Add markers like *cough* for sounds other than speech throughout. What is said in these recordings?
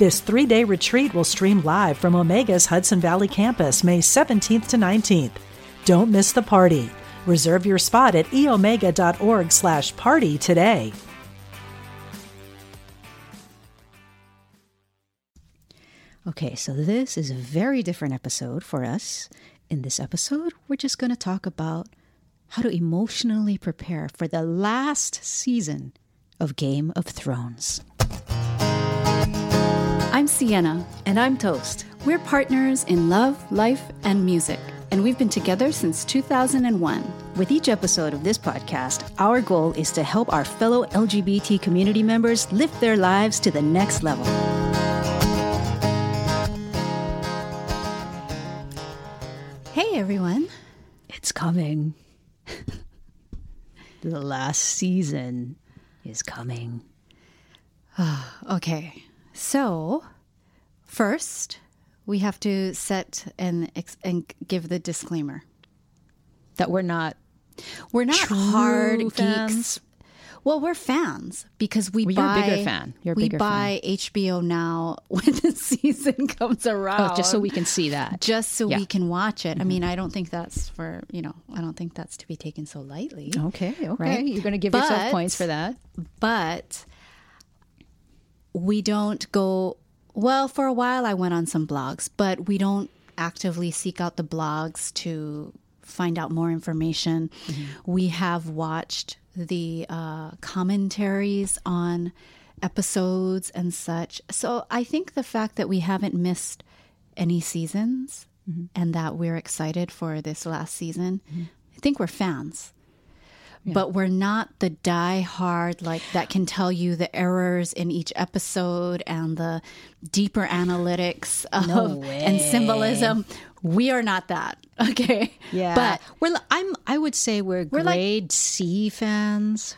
This three day retreat will stream live from Omega's Hudson Valley campus May 17th to 19th. Don't miss the party. Reserve your spot at eomega.org slash party today. Okay, so this is a very different episode for us. In this episode, we're just going to talk about how to emotionally prepare for the last season of Game of Thrones. I'm Siena. And I'm Toast. We're partners in love, life, and music, and we've been together since 2001. With each episode of this podcast, our goal is to help our fellow LGBT community members lift their lives to the next level. Hey, everyone. It's coming. *laughs* the last season is coming. *sighs* Okay, so first we have to set and and give the disclaimer. That we're not We're not hard fans? geeks. Well, we're fans because we Well, you're a buy. bigger fan. You're a we bigger buy HBO now *laughs* when the season comes around. Oh, just so we can see that. just so Yeah. Mm-hmm. we can watch it. I mean, I don't think that's for you know. I don't think that's to be taken so lightly. Okay, okay. Right? You're going to give yourself points for that. but we don't go well for a while i went on some blogs but we don't actively seek out the blogs to find out more information. Mm-hmm. We have watched the uh, commentaries on episodes and such. So i think the fact that we haven't missed any seasons mm-hmm. and that we're excited for this last season mm-hmm. i think we're fans but we're not the die hard like that can tell you the errors in each episode and the deeper analytics of and symbolism. We are not that. *laughs* Okay. Yeah, But we're. I'm. I would say we're, We're like- grade C fans,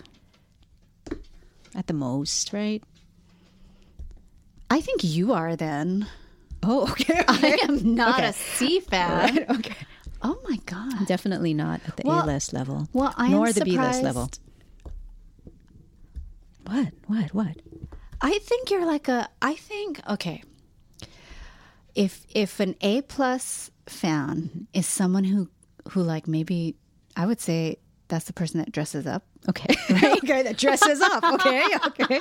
at the most, right? I think you are then. Oh, okay. *laughs* I am not Okay. a C fan. Right, okay. Oh my god. Definitely not at the Well- A list level. well, I am nor the B list level. What? What? What? I think you're like a I think okay. If if an A plus fan is someone who who like maybe I would say that's the person that dresses up Okay. *laughs* Right? okay. That dresses up. Okay. *laughs* Okay.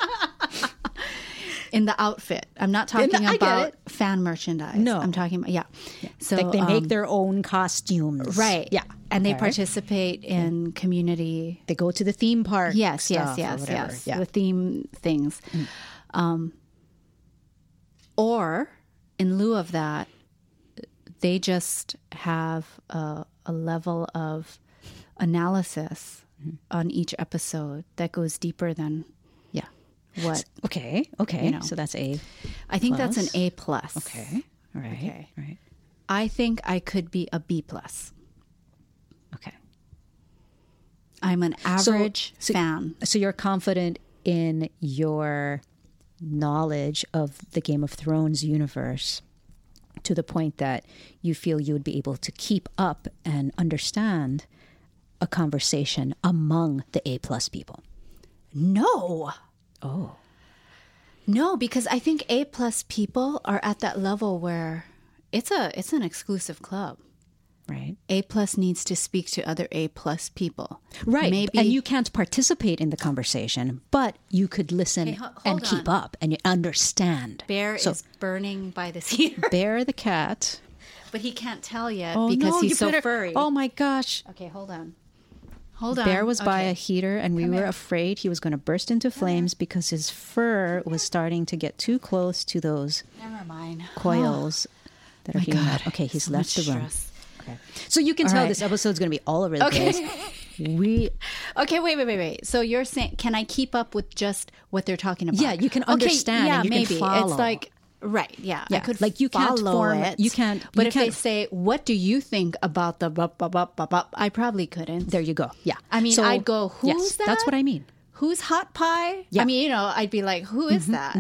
In the outfit. I'm not talking get about fan merchandise. No. I'm talking about yeah. yeah. So like they make um, their own costumes. right. Yeah. and they participate in community. They go to the theme park. Yes, yes, yes, yes. Yeah. Mm. The theme things. Um, or in lieu of that, they just have a, a level of analysis Mm-hmm. on each episode that goes deeper than yeah. What Okay. Okay. You know. So that's A. I think that's an A plus. Okay. All right. Okay. All right. I think I could be a B plus. Okay. I'm an average so- fan. So you're confident in your knowledge of the Game of Thrones universe to the point that you feel you would be able to keep up and understand a conversation among the A plus people. No. Oh. No, because I think A plus people are at that level where it's a it's an exclusive club. Right. A plus needs to speak to other A plus people. Right. Maybe And you can't participate in the conversation, but you could listen Okay, ho- and hold keep up and you understand. Bear So- is burning by this *laughs* heater, Bear the cat. but he can't tell yet Oh, because no, he's so better- furry. Oh my gosh. Okay, hold on. Hold on. Bear was by a heater, and we were afraid he was going to burst into flames because his fur was starting to get too close to those Never mind. Oh. coils that are My heating God, up. Okay, he's so left the room. stress. Okay. So you can All tell right. this is going to be all over the Okay. place. *laughs* We Okay, wait, wait, wait, wait. So you're saying, can I keep up with just what they're talking about? Yeah, you can Okay, understand Yeah, and you maybe it's like Right. Yeah. I could like, you can't form- it. you can't- But you if they can't- say, "What do you think about the bup, bup, bup, bup, bup," I probably couldn't. There you go. Yeah. I mean, So- I'd go, "Who's yes, that?" That's what I mean. Who's Hot Pie? Yeah. Mm-hmm, I mean, you know, I'd be like, "Who is that?"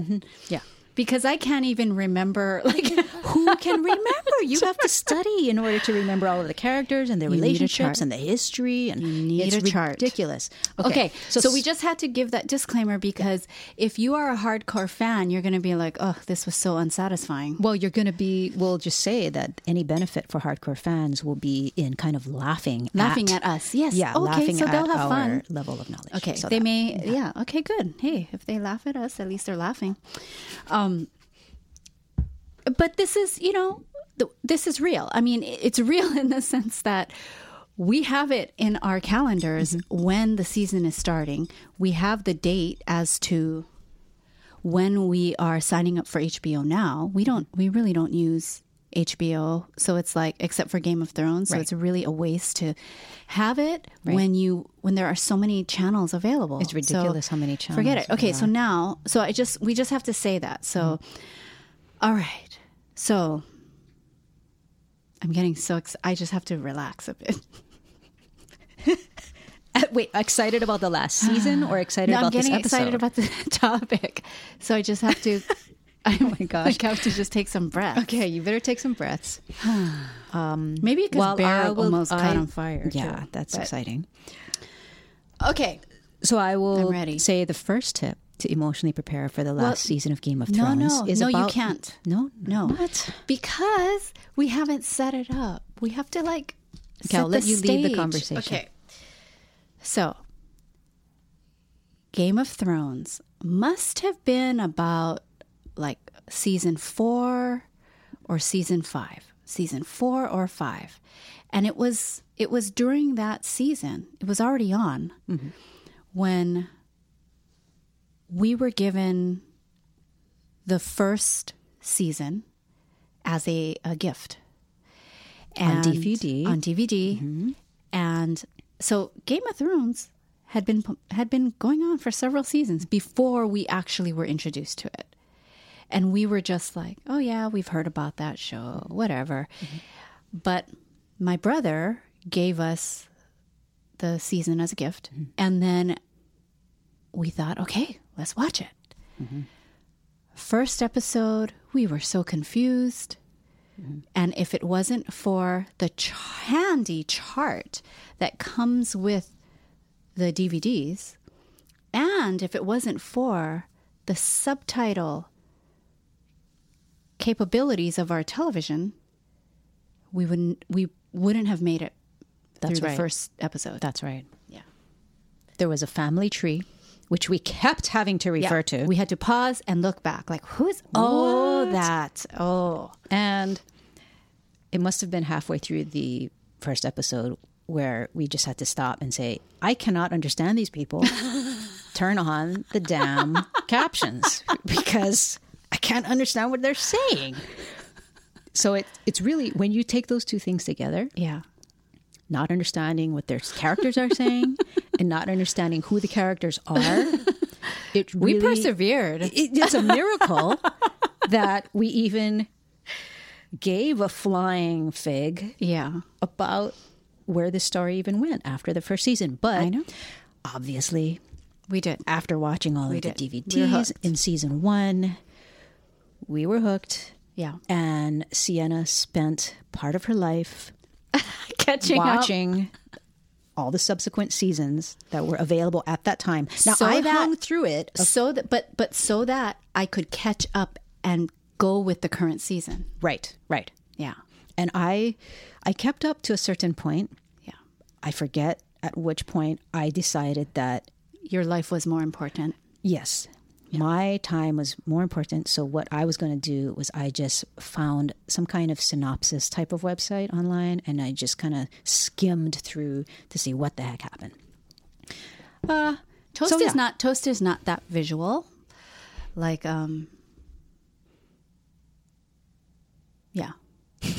Yeah. Because I can't even remember. *laughs* Like, *laughs* Who can remember? You have to *laughs* study in order to remember all of the characters and their a relationships and the history. And You need it's a chart. ridiculous. Okay, so, s- we just had to give that disclaimer because if you are a hardcore fan, you're going to be like, "Oh, this was so unsatisfying." Well, you're going to be. We'll just say that any benefit for hardcore fans will be in kind of laughing, Laughing at us. Yes. Yeah, Okay, laughing so at they'll have our fun. level of knowledge. Okay, So they that- may. Yeah. Okay, good. Hey, if they laugh at us, at least they're laughing. Um, Um, but this is, you know, th- this is real. I mean, it's real *laughs* in the sense that we have it in our calendars mm-hmm. when the season is starting. We have the date as to when we are signing up for HBO now. We don't. We really don't use. HBO, so it's like except for Game of Thrones, so Right. it's really a waste to have it when you when there are so many channels available. It's So ridiculous how many channels. Forget it. Okay, so now, so I just we just have to say that. So, all right, so I'm getting so ex- I just have to relax a bit. *laughs* Uh, Wait, excited about the last season or *sighs* excited No, I'm getting excited about the *laughs* topic, so I just have to. *laughs* *laughs* oh my *laughs* gosh. I have to just take some breath. Okay, you better take some breaths. *sighs* Um, Maybe because Bear will- almost caught on fire. Yeah, too. that's But- exciting. Okay, So I will say the first tip to emotionally prepare for the last Well, season of Game of Thrones no, is no, you can't. No, No. What? because we haven't set it up. We have to like. Okay, I'll let the you lead the stage. conversation. Okay. So, Game of Thrones must have been about like season four or season five, season four or five, and it was it was during that season. It was already on mm-hmm. when we were given the first season as a, a gift. On And- DVD. On DVD, mm-hmm. and so Game of Thrones had been had been going on for several seasons before we actually were introduced to it, and we were just like, "Oh yeah, we've heard about that show, whatever." Mm-hmm. But my brother gave us the season as a gift, mm-hmm. and then we thought, "Okay, let's watch it." Mm-hmm. First episode, we were so confused. And if it wasn't for the ch- handy chart that comes with the DVDs, and if it wasn't for the subtitle capabilities of our television, we wouldn't we wouldn't have made it That's through right. the first episode. That's right. yeah. There was a family tree, which we kept having to refer Yeah. to. We had to pause and look back, like who's oh that oh And it must have been halfway through the first episode where we just had to stop and say, I cannot understand these people. *laughs* Turn on the damn captions because I can't understand what they're saying. So it, it's really when you take those two things together, yeah not understanding what their characters are saying *laughs* and not understanding who the characters are, it we persevered. it- it's a miracle that we even gave a flying fig yeah about where the story even went after the first season. But I know. obviously, we did after watching all We of the did. Were DVDs in season one, we were hooked. yeah And Siena spent part of her life *laughs* catching up. watching all the subsequent seasons that were available at that time. Now So I that- hung through it. so that but but so that I could catch up and go with the current season. Right, right. Yeah. And I I kept up to a certain point. Yeah. I forget at which point I decided that Your life was more important. yes, my time was more important. So what I was going to do was I just found some kind of synopsis type of website online and I just kind of skimmed through to see what the heck happened. Uh Toast So, is yeah. not toast is not that visual. Like um Yeah.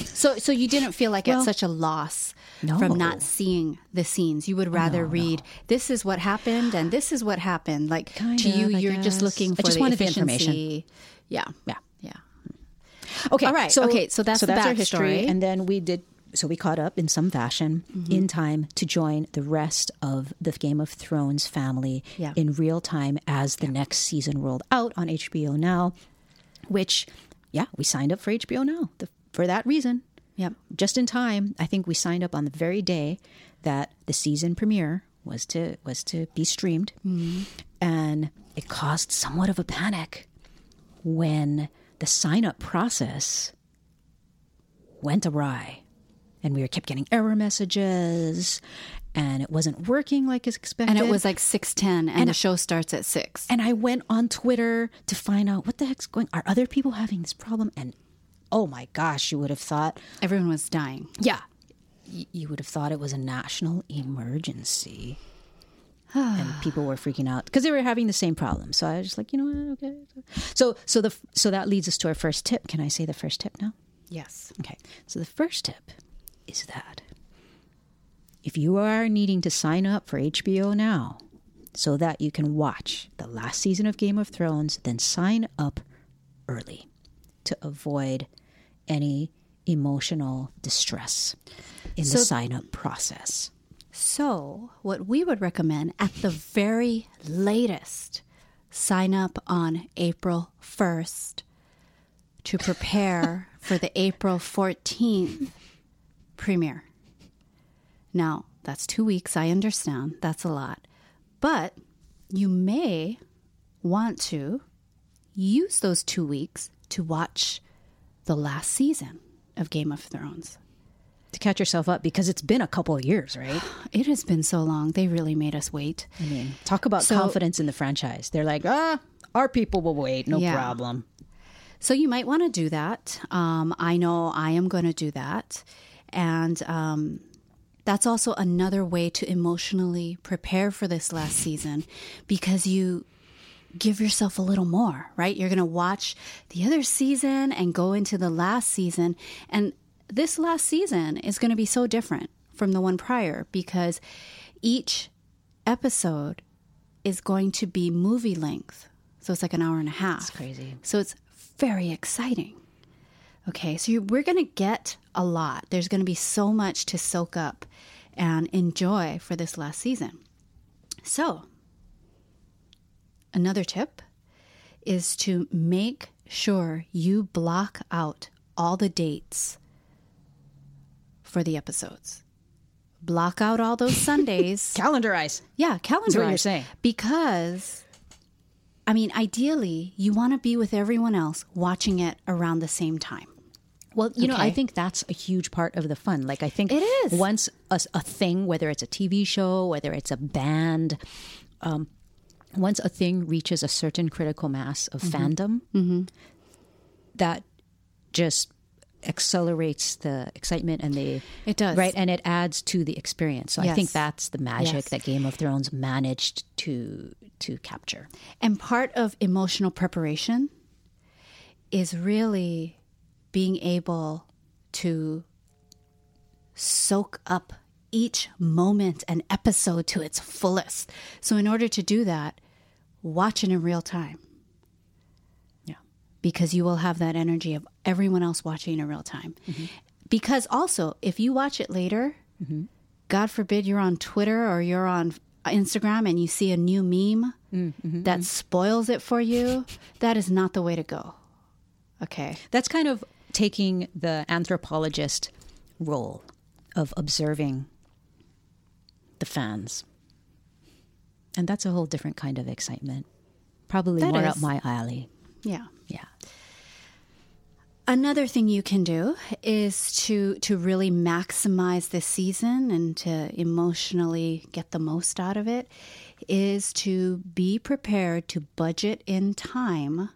So so you didn't feel like Well, it's such a loss no. from not seeing the scenes. You would rather read this is what happened and this is what happened. Like Kind to you of, I you're just guess. looking I for just the wanted the information. Yeah. Yeah. Yeah. Okay, All right, So, okay, so that's the our history, and then we did. So we caught up in some fashion Mm-hmm. in time to join the rest of the Game of Thrones family Yeah. in real time as the next season rolled out on HBO Now. Which, yeah, we signed up for HBO Now the, for that reason. Yep. just in time. I think we signed up on the very day that the season premiere was to was to be streamed, mm-hmm. and it caused somewhat of a panic when the sign up process went awry, and we were kept getting error messages, and it wasn't working like expected. And it was like 6:10 and, the show starts at 6. And I went on Twitter to find out what the heck's going. Are other people having this problem? And oh my gosh, you would have thought Everyone was dying. yeah. Y- You would have thought it was a national emergency. *sighs* and people were freaking out because they were having the same problem. So I was just like, you know what? Okay. So so the so that leads us to our first tip. Can I say the first tip now? Yes. Okay. So the first tip is that if you are needing to sign up for HBO now so that you can watch the last season of Game of Thrones, then sign up early to avoid any emotional distress in the sign up process. So, what we would recommend at the very latest, sign up on April 1st to prepare *laughs* for the April 14th premiere. Now, that's two weeks, I understand. That's a lot. But you may want to use those two weeks to watch the last season of Game of Thrones. To catch yourself up because it's been a couple of years, right? *sighs* It has been so long. They really made us wait. I mean, talk about So- confidence in the franchise. They're like, ah, our people will wait, no Yeah. problem. So you might want to do that. Um, I know I am going to do that. And um, that's also another way to emotionally prepare for this last season because you give yourself a little more, right? You're going to watch the other season and go into the last season. And this last season is going to be so different from the one prior because each episode is going to be movie length. So it's like an hour and a half. crazy. So it's very exciting. Okay, so we're going to get a lot. There's going to be so much to soak up and enjoy for this last season. So, another tip is to make sure you block out all the dates for the episodes. Block out all those *laughs* Sundays. Calendarize. Yeah, calendar. what you're saying. Because, I mean, ideally, you want to be with everyone else watching it around the same time. Well, you know, I think that's a huge part of the fun. Like, I think It is. once a, a thing, whether it's a TV show, whether it's a band, um, once a thing reaches a certain critical mass of Mm-hmm. fandom, that just accelerates the excitement and the It does. right and it adds to the experience so i think that's the magic Yes. that game of thrones managed to to capture And part of emotional preparation is really being able to soak up each moment and episode to its fullest. So, in order to do that, watch it in real time yeah because you will have that energy of everyone else watching in real time. Mm-hmm. Because also, if you watch it later, mm-hmm. God forbid you're on Twitter or you're on Instagram and you see a new meme mm, mm-hmm, that spoils it for you, *laughs* that is not the way to go. Okay. That's kind of taking the anthropologist role of observing the fans. And that's a whole different kind of excitement. Probably That more is. up my alley. Yeah. Yeah. Another thing you can do is to to really maximize this season and to emotionally get the most out of it is to be prepared to budget in time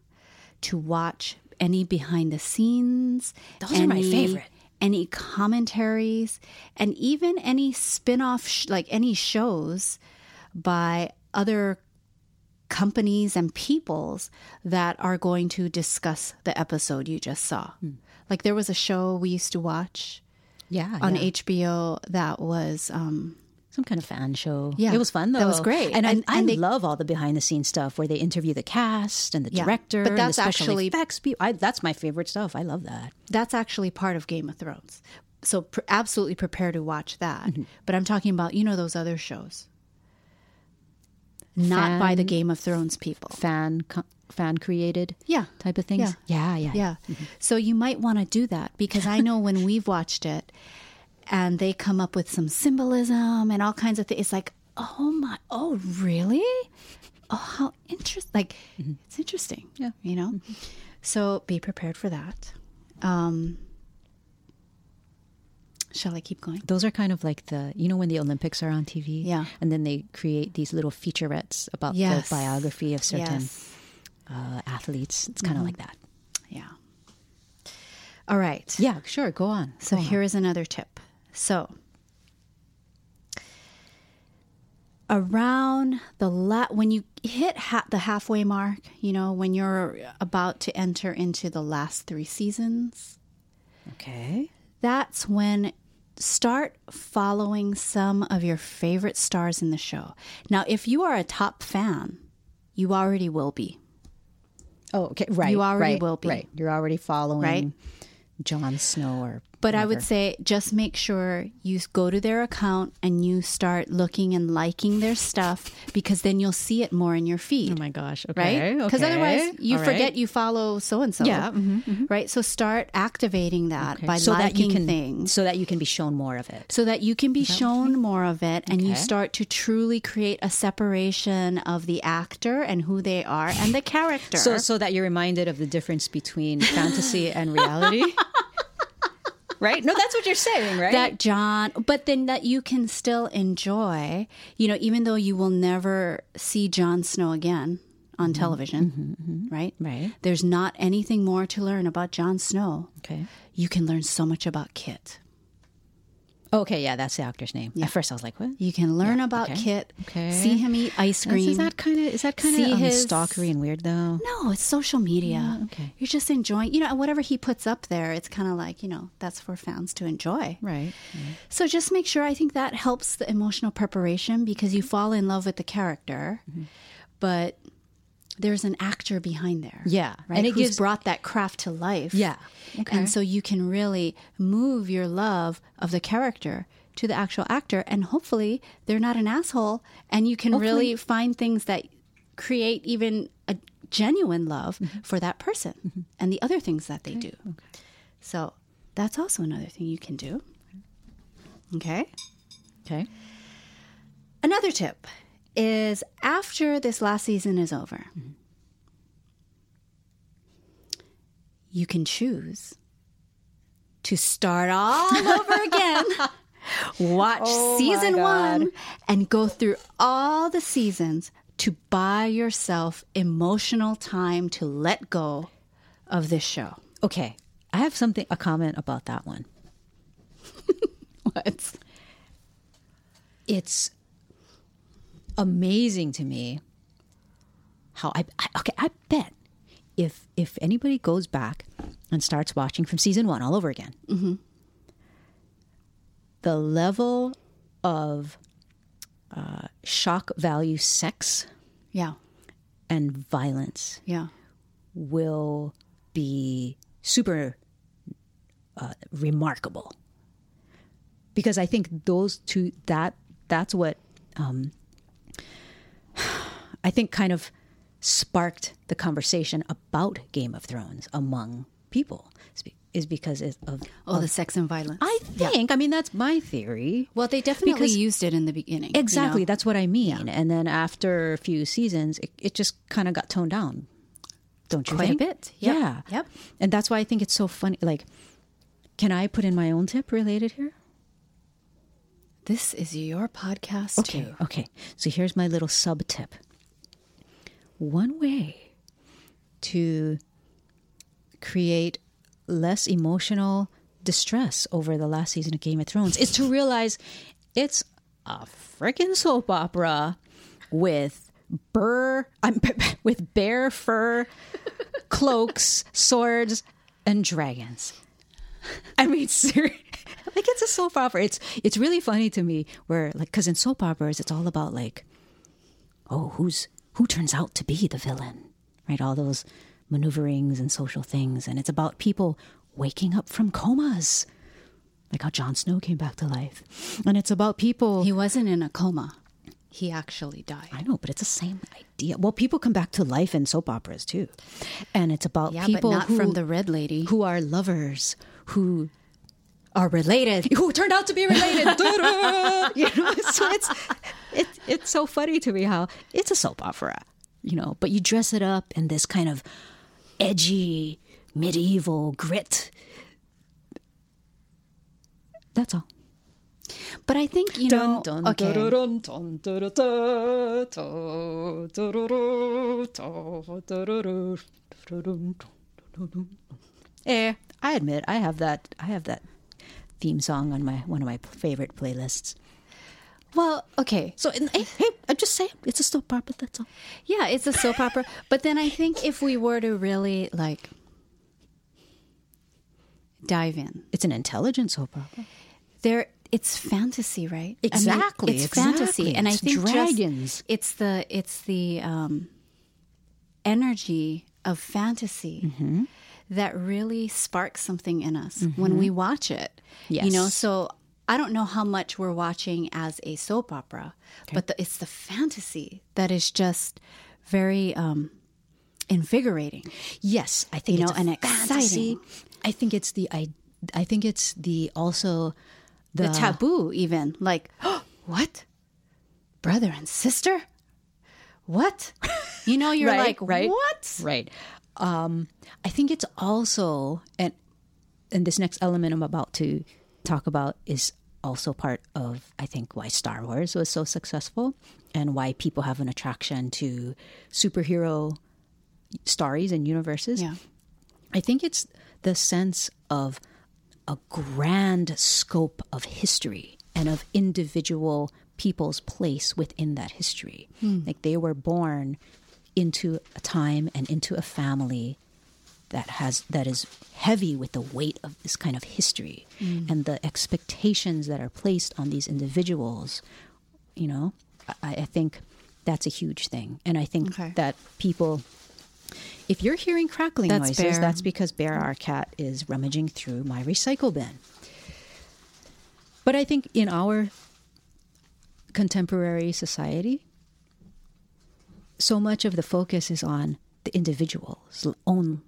to watch any behind the scenes. Those are my favorite. Any commentaries and even any spin-off sh- like any shows by other companies and peoples that are going to discuss the episode you just saw. Like there was a show we used to watch Yeah. on yeah. HBO that was um, some kind of fan show. Yeah. it was fun though. That was great. and, And- I, I they- love all the behind the scenes stuff where they interview the cast and the Yeah. director. But and the that's special actually- effects people. I, that's my favorite stuff. I love that. That's actually part of Game of Thrones. So pr- absolutely prepare to watch that. Mm-hmm. But I'm talking about you know those other shows, not by the Game of Thrones people. Fan fan created. Yeah. type of things. Yeah, yeah, Yeah. Mm-hmm. So you might want to do that because I know when we've watched it and they come up with some symbolism and all kinds of things, it's like, oh my, oh, really? Oh, how interesting. Like, it's interesting. Yeah. You know? So be prepared for that. Um, shall I keep going? Those are kind of like the you know when the Olympics are on TV. Yeah. and then they create these little featurettes about Yes. the biography of certain Yes. uh, athletes. It's kind of like that. Yeah. All right. Yeah, sure. Go on. So Go on. here is another tip. So around the la- when you hit ha- the halfway mark, you know, when you're about to enter into the last 3 seasons, Okay. that's when start following some of your favorite stars in the show. Now, if you are a top fan, you already will be. Oh, okay. Right. You already right, will be. Right. You're already following Right. Jon Snow or. But I would say just make sure you go to their account and you start looking and liking their stuff because then you'll see it more in your feed. Oh my gosh. Okay. Right? Because okay, otherwise you all forget right. you follow so and so. Yeah, mhm, Right? So start activating that Okay. by so that you liking can things. so that you can be shown more of it. so that you can be shown more of it and you start to truly create a separation of the actor and who they are and the *laughs* character. So so that you're reminded of the difference between fantasy and reality. *laughs* right? No, that's what you're saying, right? that Jon, but then that you can still enjoy, you know, even though you will never see Jon Snow again on mm-hmm. television, mm-hmm, mm-hmm. right? Right. There's not anything more to learn about Jon Snow. okay. You can learn so much about Kit. Okay, yeah, that's the actor's name. At first I was like, what? You can learn about okay. Kit, Okay. see him eat ice cream. Is that kind of is that kind of his- stalkery and weird though? no, it's social media. okay. You're just enjoying, you know, whatever he puts up there, it's kind of like, you know, that's for fans to enjoy. Right. So just make sure. I think that helps the emotional preparation because you fall in love with the character, Mm-hmm. but there's an actor behind there. Yeah, right. and it Who's gives- brought that craft to life. Yeah. Okay. and so you can really move your love of the character to the actual actor, and hopefully they're not an asshole, and you can really find things that create even a genuine love Mm-hmm. for that person and the other things that they do. So that's also another thing you can do. Okay. Okay. Another tip is after this last season is over, you can choose to start all *laughs* over again. Watch Oh season one and go through all the seasons to buy yourself emotional time to let go of this show. Okay. I have something a comment about that one. *laughs* What? It's amazing to me how I, I okay, I bet if if anybody goes back and starts watching from season 1 all over again. The level of uh, shock value sex Yeah. and violence Yeah. will be super uh, remarkable because I think those two that that's what um, I think kind of sparked the conversation about Game of Thrones among people is because of Oh, the sex and violence. I think I mean that's my theory. well, they definitely Because- used it in the beginning. you Exactly, know? that's what I mean. And then after a few seasons, it, it just kind of got toned down. Don't you Quite a bit. Yep. Yeah. Yep. And that's why I think it's so funny. Like, can I put in my own tip related here? This is your podcast Okay. too. Okay. So here's my little sub tip. One way to create less emotional distress over the last season of Game of Thrones is to realize it's a freaking soap opera with burr *laughs* with bear fur cloaks, swords, and dragons. I mean, seriously, *laughs* like it's a soap opera. It's it's really funny to me where like because in soap operas it's all about like, oh, who's who turns out to be the villain, right? All those maneuverings and social things, and it's about people waking up from comas, like how Jon Snow came back to life, and it's about people. He wasn't in a coma. He actually died. I know, but it's the same idea. Well, people come back to life in soap operas too, and it's about Yeah, people but not who, from the red lady. who are lovers who are related. *laughs* who turned out to be related. *laughs* You know, *laughs* so it's it's it's so funny to me how it's a soap opera, you know, but you dress it up in this kind of edgy medieval grit. That's all. But I think you know. okay. Eh, I admit I have that. I have that theme song on my one of my favorite playlists. Well, okay. So, and, hey, hey, I'm just saying, it's a soap opera. That's all. Yeah, it's a soap opera. But then I think if we were to really like dive in, It's an intelligent soap opera. there it's fantasy, right? Exactly, I mean, it's exactly. fantasy, and It's I think dragons. Just, it's the it's the um, energy of fantasy Mm-hmm. That really sparks something in us when we watch it. you know. So I don't know how much we're watching as a soap opera, but the, it's the fantasy that is just very um, invigorating. Yes, I think You it's know, and fantasy. exciting. I think it's the I, I think it's the also the, the taboo even like *gasps* what brother and sister what you know you're *laughs* Right, like right. what right. Um, I think it's also and and this next element I'm about to talk about is also part of I think why Star Wars was so successful and why people have an attraction to superhero stories and universes. yeah I think it's the sense of a grand scope of history and of individual people's place within that history. Like they were born into a time and into a family that has that is heavy with the weight of this kind of history mm. and the expectations that are placed on these individuals. You know, I, I think that's a huge thing, and I think Okay. that people if you're hearing crackling That's noises, Bear. that's because Bear, our cat, is rummaging through my recycle bin. But I think in our contemporary society, so much of the focus is on the individual's own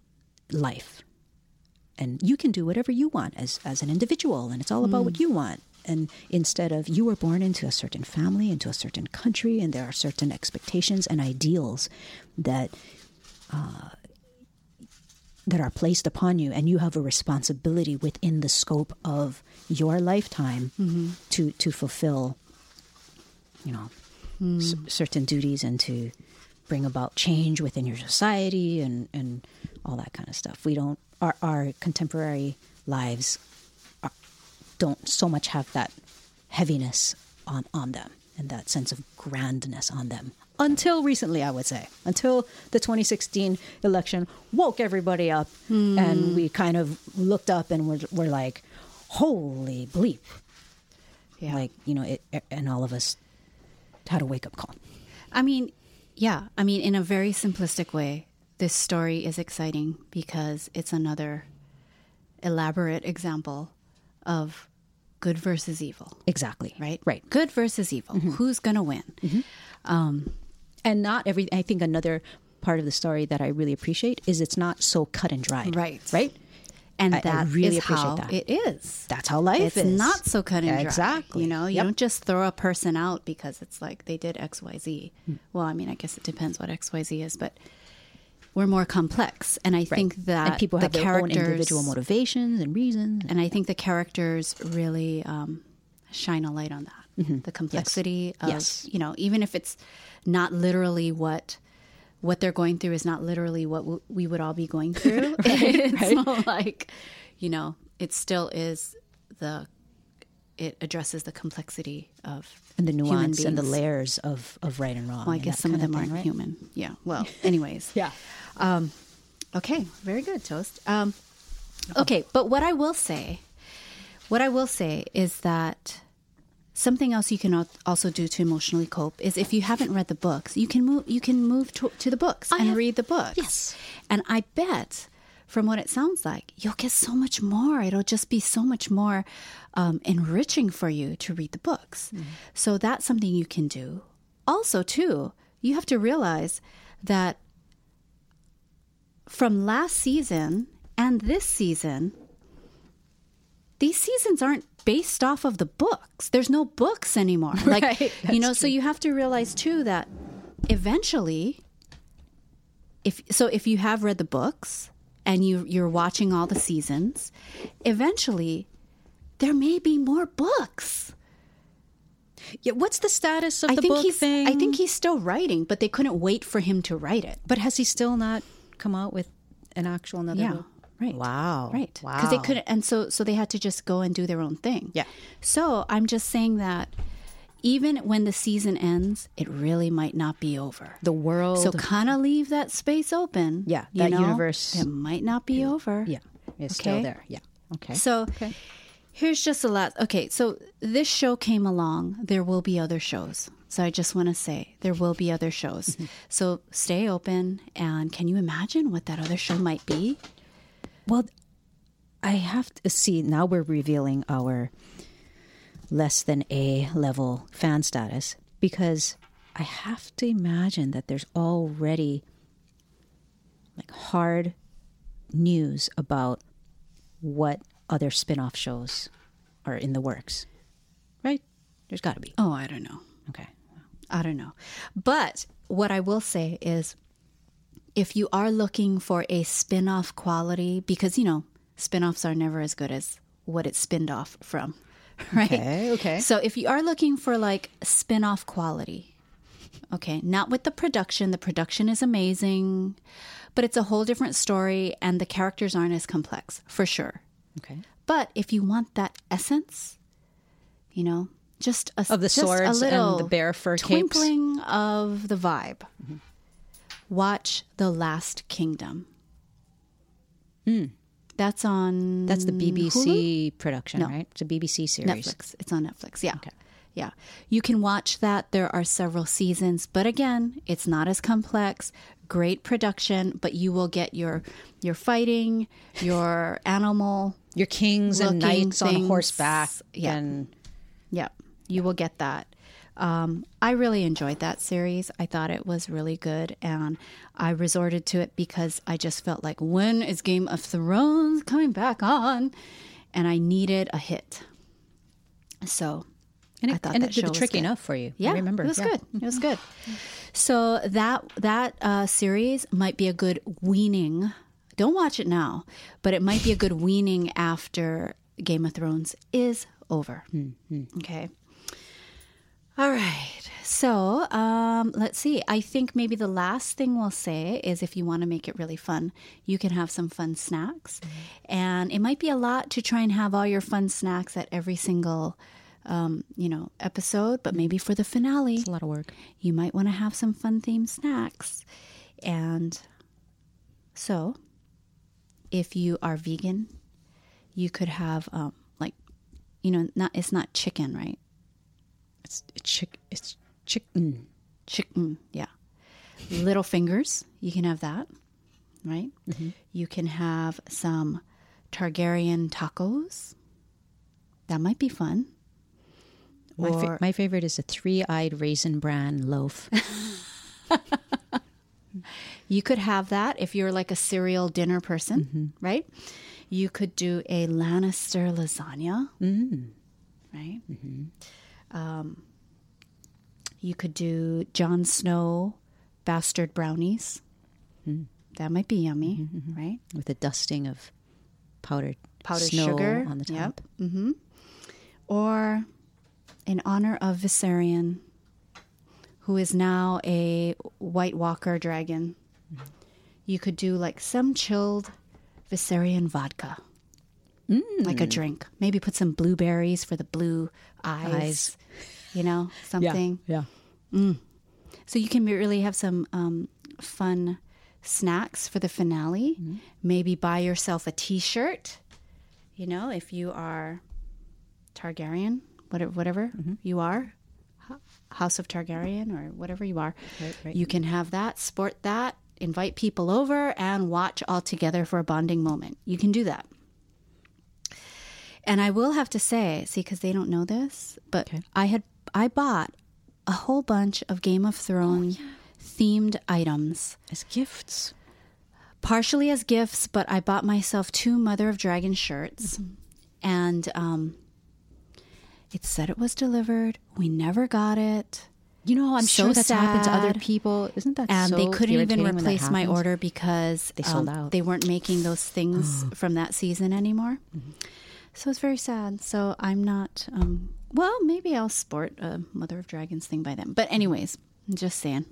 life. And you can do whatever you want as, as an individual, and it's all about what mm. you want. And instead of you were born into a certain family, into a certain country, and there are certain expectations and ideals that uh, that are placed upon you, and you have a responsibility within the scope of your lifetime mm-hmm. to to fulfill, you know, mm. c- certain duties and to bring about change within your society and and all that kind of stuff. We don't our our contemporary lives are, don't so much have that heaviness on on them and that sense of grandness on them. Until recently i would say. Until the 2016 election woke everybody up hmm. and we kind of looked up and we're, we're like holy bleep. Yeah. Like you know it, and all of us had a wake-up call. I mean yeah i mean in a very simplistic way this story is exciting because it's another elaborate example of good versus evil. Exactly. Right? Right. Good versus evil. Who's gonna win? Um and not every i think another part of the story that i really appreciate is it's not so cut and dried. Right. right and I- I that is really appreciate how that. it is that's how life it's is It's not so cut and dry. exactly You know, you Yep. don't just throw a person out because it's like they did X, Y, Z. Hmm. Well, I mean, I guess it depends what X, Y, Z is, but we're more complex, and I think that and people the have their own individual motivations and reasons and I think the characters really um, shine a light on that. The complexity of Mm-hmm. Yes. you know, even if it's not literally what what they're going through is not literally what w- we would all be going *laughs* through. *laughs* it's not like you know, it still is the it addresses the complexity of and the nuance and the layers of, of right and wrong. Well, I guess some of them thing, aren't right? human. Yeah. Well, *laughs* anyways. Yeah. Um, Okay, very good, Toast. Um, Okay, but what I will say, what I will say is that something else you can also do to emotionally cope is if you haven't read the books, you can move you can move to, to the books and have- read the books. Yes. And I bet from what it sounds like, you'll get so much more. It'll just be so much more um, enriching for you to read the books. So that's something you can do. Also, too, you have to realize that from last season and this season, these seasons aren't based off of the books. There's no books anymore. *laughs* Like, Right, you know, that's so you have to realize too that eventually if so if you have read the books and you you're watching all the seasons, eventually there may be more books. Yeah, what's the status of I the think book he's thing? I think he's still writing, but they couldn't wait for him to write it. But has he still not come out with an actual another Yeah, book? Right. Wow. Right. Wow. Because they couldn't, and so so they had to just go and do their own thing. Yeah. So I'm just saying that even when the season ends, it really might not be over. The world. So kind of leave that space open. Yeah, that know? universe- It might not be over. yeah, it's still Okay. there. Yeah. Okay. So here's just a lot. Okay, so this show came along. There will be other shows. So I just want to say there will be other shows. Mm-hmm. So stay open. And can you imagine what that other show might be? Well, I have to see now we're revealing our less than A level fan status because I have to imagine that there's already like hard news about what other spin-off shows are in the works. Right? There's got to be. Oh, I don't know. Okay. I don't know. But what I will say is if you are looking for a spin off quality, because, you know, spin offs are never as good as what it's spinned off from, *laughs* right? Okay, okay. So if you are looking for like spin off quality, okay, not with the production, the production is amazing, but it's a whole different story and the characters aren't as complex, for sure. Okay. But if you want that essence, you know, just a, Of the just a swords and the bear fur capes. of the vibe. Mm-hmm. Watch The Last Kingdom. Hmm. That's on That's the BBC production, No. right? It's a BBC series. Netflix. It's on Netflix. Yeah. Yeah. You can watch that. There are several seasons, but again, it's not as complex. Great production, but you will get your your fighting, your *laughs* animal. Your kings and knights on horseback. Yeah. And Yeah, you will get that. Um, I really enjoyed that series. I thought it was really good, and I resorted to it because I just felt like, when is Game of Thrones coming back on? And I needed a hit. So and it, I thought and that it did trick enough for you. Yeah, I remember. it was Yeah. good. It was good. So that that uh, series might be a good weaning. Don't watch it now, but it might be a good weaning after Game of Thrones is over. *laughs* Okay. All right. So um, let's see. I think maybe the last thing we'll say is if you want to make it really fun, you can have some fun snacks. And it might be a lot to try and have all your fun snacks at every single, um, you know, episode, but maybe for the finale, It's a lot of work. you might want to have some fun themed snacks. And so, if you are vegan, you could have um, like, you know, not it's not chicken, right? It's it's chick. It's chicken. Chicken, yeah. Little fingers, you can have that, right? Mm-hmm. You can have some Targaryen tacos. That might be fun. My, fa- my favorite is a three-eyed raisin bran loaf. *laughs* You could have that if you're like a cereal dinner person, mm-hmm. right? You could do a Lannister lasagna, mm-hmm. right? Um, you could do Jon Snow bastard brownies. Hmm. That might be yummy, mm-hmm, mm-hmm. right? with a dusting of powdered Powdered snow sugar on the Yep. top. Mm-hmm. Or in honor of Viserion, who is now a White Walker dragon, you could do like some chilled Viserion vodka. Mm, like a mm. drink. Maybe put some blueberries for the blue eyes. Eyes. You know, *laughs* something. Yeah. Yeah. So you can really have some um, fun snacks for the finale. Mm-hmm. Maybe buy yourself a T-shirt. You know, if you are Targaryen, whatever, whatever you are, House of Targaryen or whatever you are, Right, right. you can have that, sport that, invite people over, and watch all together for a bonding moment. You can do that. And I will have to say, see, because they don't know this, but Okay. I had I bought a whole bunch of Game of Thrones themed items, As gifts. partially as gifts, but I bought myself two Mother of Dragon shirts, and um, it said it was delivered. We never got it. You know, I'm So sure that's happened to other people. Isn't that and so they couldn't even irritating when that replace my order because They sold um, out. They weren't making those things *gasps* from that season anymore. Mm-hmm. So it's very sad. So I'm not. Um, well, maybe I'll sport a Mother of Dragons thing by then. But anyways, I'm just saying.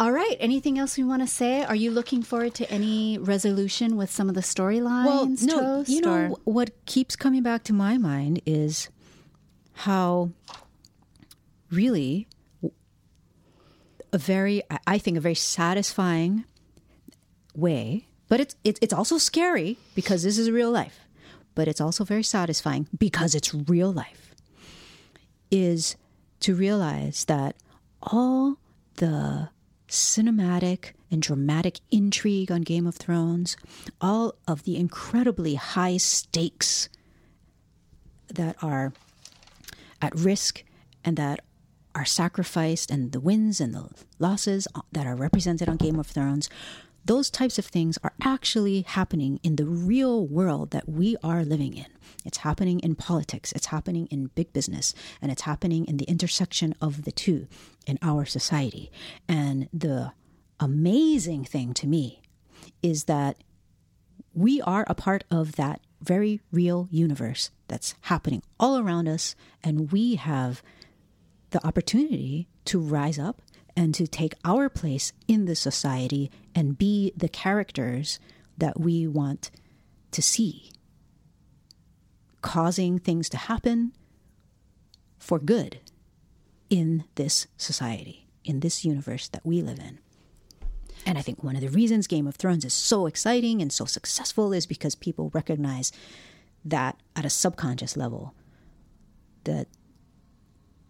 All right. Anything else we want to say? Are you looking forward to any resolution with some of the storylines? Well, no, Toast, you know or- what keeps coming back to my mind is how really a very, I- I think, a very satisfying way, but it's it's it's also scary because this is real life, but it's also very satisfying because it's real life. Is to realize that all the cinematic and dramatic intrigue on Game of Thrones, all of the incredibly high stakes that are at risk and that are sacrificed, and the wins and the losses that are represented on Game of Thrones, those types of things are actually happening in the real world that we are living in. It's happening in politics, it's happening in big business, and it's happening in the intersection of the two in our society. And the amazing thing to me is that we are a part of that very real universe that's happening all around us, and we have the opportunity to rise up and to take our place in the society and be the characters that we want to see, causing things to happen for good in this society, in this universe that we live in. And I think one of the reasons Game of Thrones is so exciting and so successful is because people recognize that at a subconscious level, that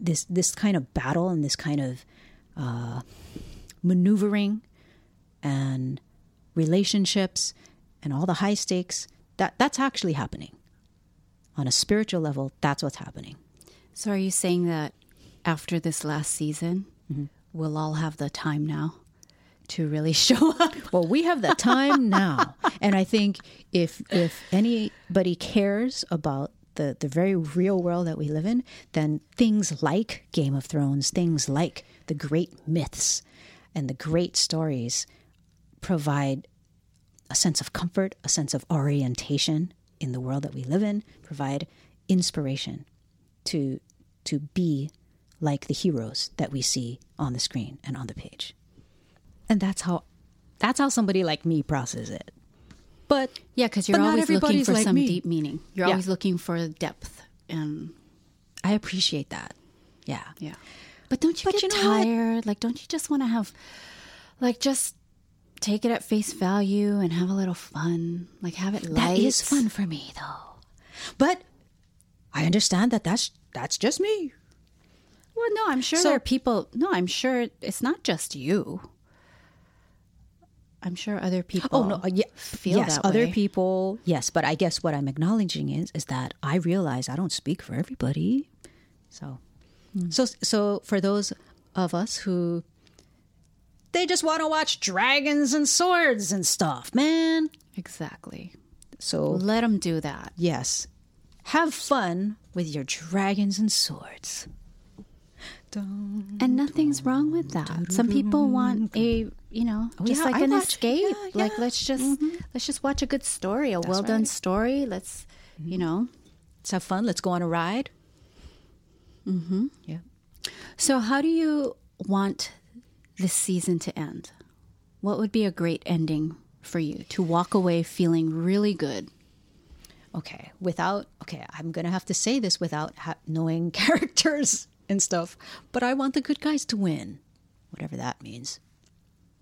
this this kind of battle and this kind of uh, maneuvering and relationships and all the high stakes that that's actually happening on a spiritual level. That's what's happening. So are you saying that after this last season, Mm-hmm. we'll all have the time now to really *laughs* show up? Well, we have the time now, and I think if if anybody cares about the the very real world that we live in, then things like Game of Thrones, things like the great myths and the great stories provide a sense of comfort, a sense of orientation in the world that we live in, provide inspiration to to be like the heroes that we see on the screen and on the page. And that's how that's how somebody like me processes it. But Yeah, because you're always looking for like some me. deep meaning. You're Yeah. always looking for depth and I appreciate that. Yeah. yeah. But don't you But get you know what? tired? Like, don't you just want to have, like, just take it at face value and have a little fun? Like, have it light. That is fun for me though. But I understand that that's that's just me. Well, no, I'm sure So- there are people. No, I'm sure it's not just you. I'm sure other people. Oh no, uh, yeah, feel yes, that other way. people, yes, but I guess what I'm acknowledging is is that I realize I don't speak for everybody. So, so so for those of us who they just want to watch dragons and swords and stuff, man. Exactly. So Let them do that. yes, have fun with your dragons and swords. And nothing's wrong with that. Some people want a, you know, just Oh, yeah, like I an watch- escape. yeah, Like yeah. Mm-hmm. let's just let's just watch a good story, a well done story. Let's, Mm-hmm. you know. Let's have fun. Let's go on a ride. Mm-hmm. Yeah. So, how do you want this season to end? What would be a great ending for you to walk away feeling really good? okay without okay i'm gonna have to say this without ha- knowing *laughs* characters and stuff but i want the good guys to win whatever that means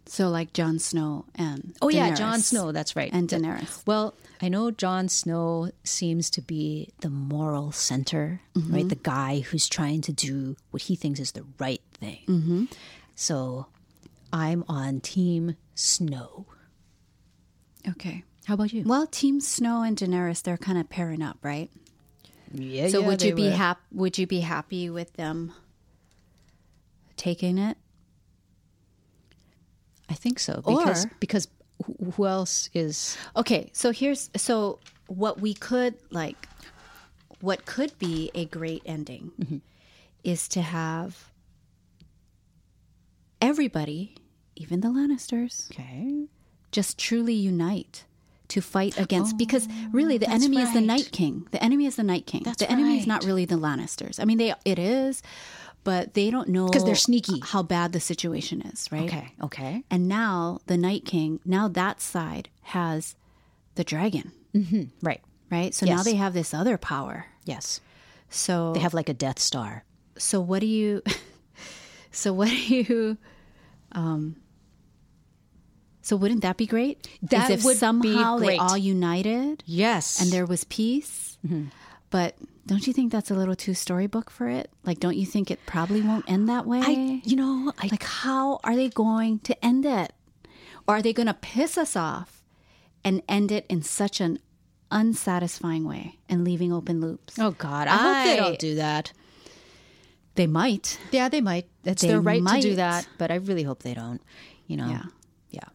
So like Jon Snow and Oh yeah, Daenerys Jon Snow. That's right. and Daenerys. Well, I know Jon Snow seems to be the moral center, right? The guy who's trying to do what he thinks is the right thing. Mm-hmm. So I'm on Team Snow. Okay. How about you? Well, Team Snow and Daenerys, they're kind of pairing up, right? Yeah. So would you be hap- Would you be happy with them taking it? I think so because Or- because who else is Okay, so here's so what we could like what could be a great ending mm-hmm. is to have everybody, even the Lannisters, okay? just truly unite to fight against because oh, really the enemy is the. Night King. The enemy is the Night King. That's the enemy is not really the Lannisters. I mean they it is, but they don't know because they're sneaky. how bad the situation is, right? Okay, okay. And now the Night King, now that side has the dragon, Right. right? So now they have this other power. Yes. So They have like a Death Star. so what do you *laughs* so what do you um so wouldn't that be great? That if would be somehow they all united Yes. and there was peace. But don't you think that's a little too storybook for it? Like don't you think it probably won't end that way? I you know, I like how are they going to end it? Or are they going to piss us off and end it in such an unsatisfying way and leaving open loops? Oh God, I, hope they don't do that. They might. Yeah, they might. It's They their right to do that, but I really hope they don't. You know. Yeah. Yeah.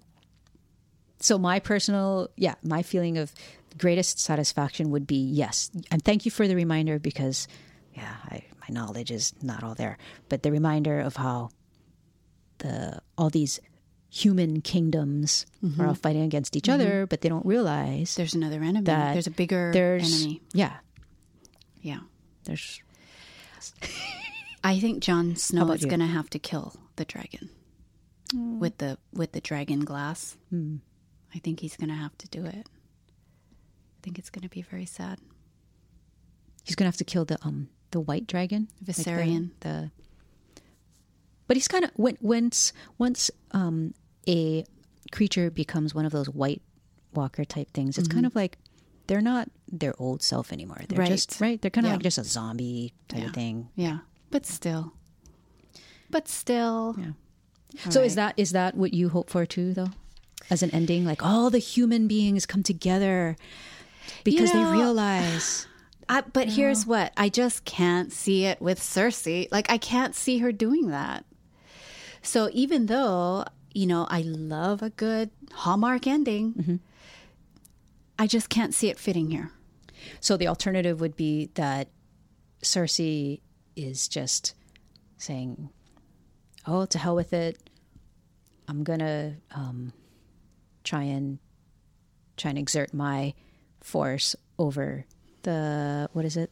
So my personal, yeah, my feeling of greatest satisfaction would be yes, and thank you for the reminder because, yeah, I, my knowledge is not all there, but the reminder of how the all these human kingdoms are all mm-hmm. fighting against each other, mm-hmm. but they don't realize There's another enemy. there's a bigger there's enemy. yeah, Yeah. there's *laughs* I think Jon Snow is going to have to kill the dragon mm. with the with the dragon glass. Hmm. I think he's going to have to do it. I think it's going to be very sad. he's gonna have to kill the um the white dragon? Like the- the, but he's kind of when once once um a creature becomes one of those white walker type things it's kind of like they're not their old self anymore. They're Right. just right? They're kind of Yeah. like just a zombie type Yeah. of thing. Yeah, but still, but still, Yeah. so is that is that what you hope for too though? As an ending? Like all the human beings come together because know, they realize I, but here's what I just can't see it with Cersei. Like I can't see her doing that. So even though you know I love a good Hallmark ending, I just can't see it fitting here. So the alternative would be that Cersei is just saying, "Oh, to hell with it. I'm gonna um, try and try and exert my force over the what is it?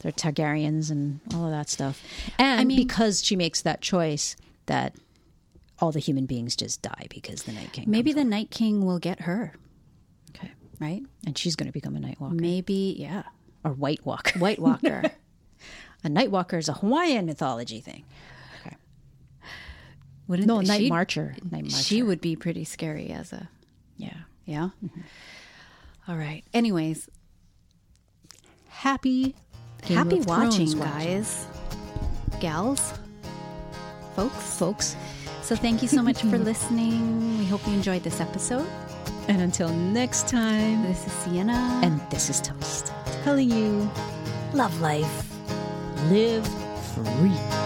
The Targaryens and all of that stuff." And mean- because she makes that choice, that all the human beings just die because the Night King. Maybe the Night King will get her, okay, right? and she's going to become a Night Walker Maybe, yeah. or White Walker. *laughs* White Walker. *laughs* A Night Walker is a Hawaiian mythology thing. Okay. Wouldn't No, Night Marcher. Night Marcher. She would be pretty scary as a Yeah. yeah. Mm-hmm. All right. Anyways, Happy. Game happy watching, guys, gals, folks. folks. So thank you so much for *laughs* listening. We hope you enjoyed this episode. And until next time. This is Siena. And this is Toast telling you love life, live free.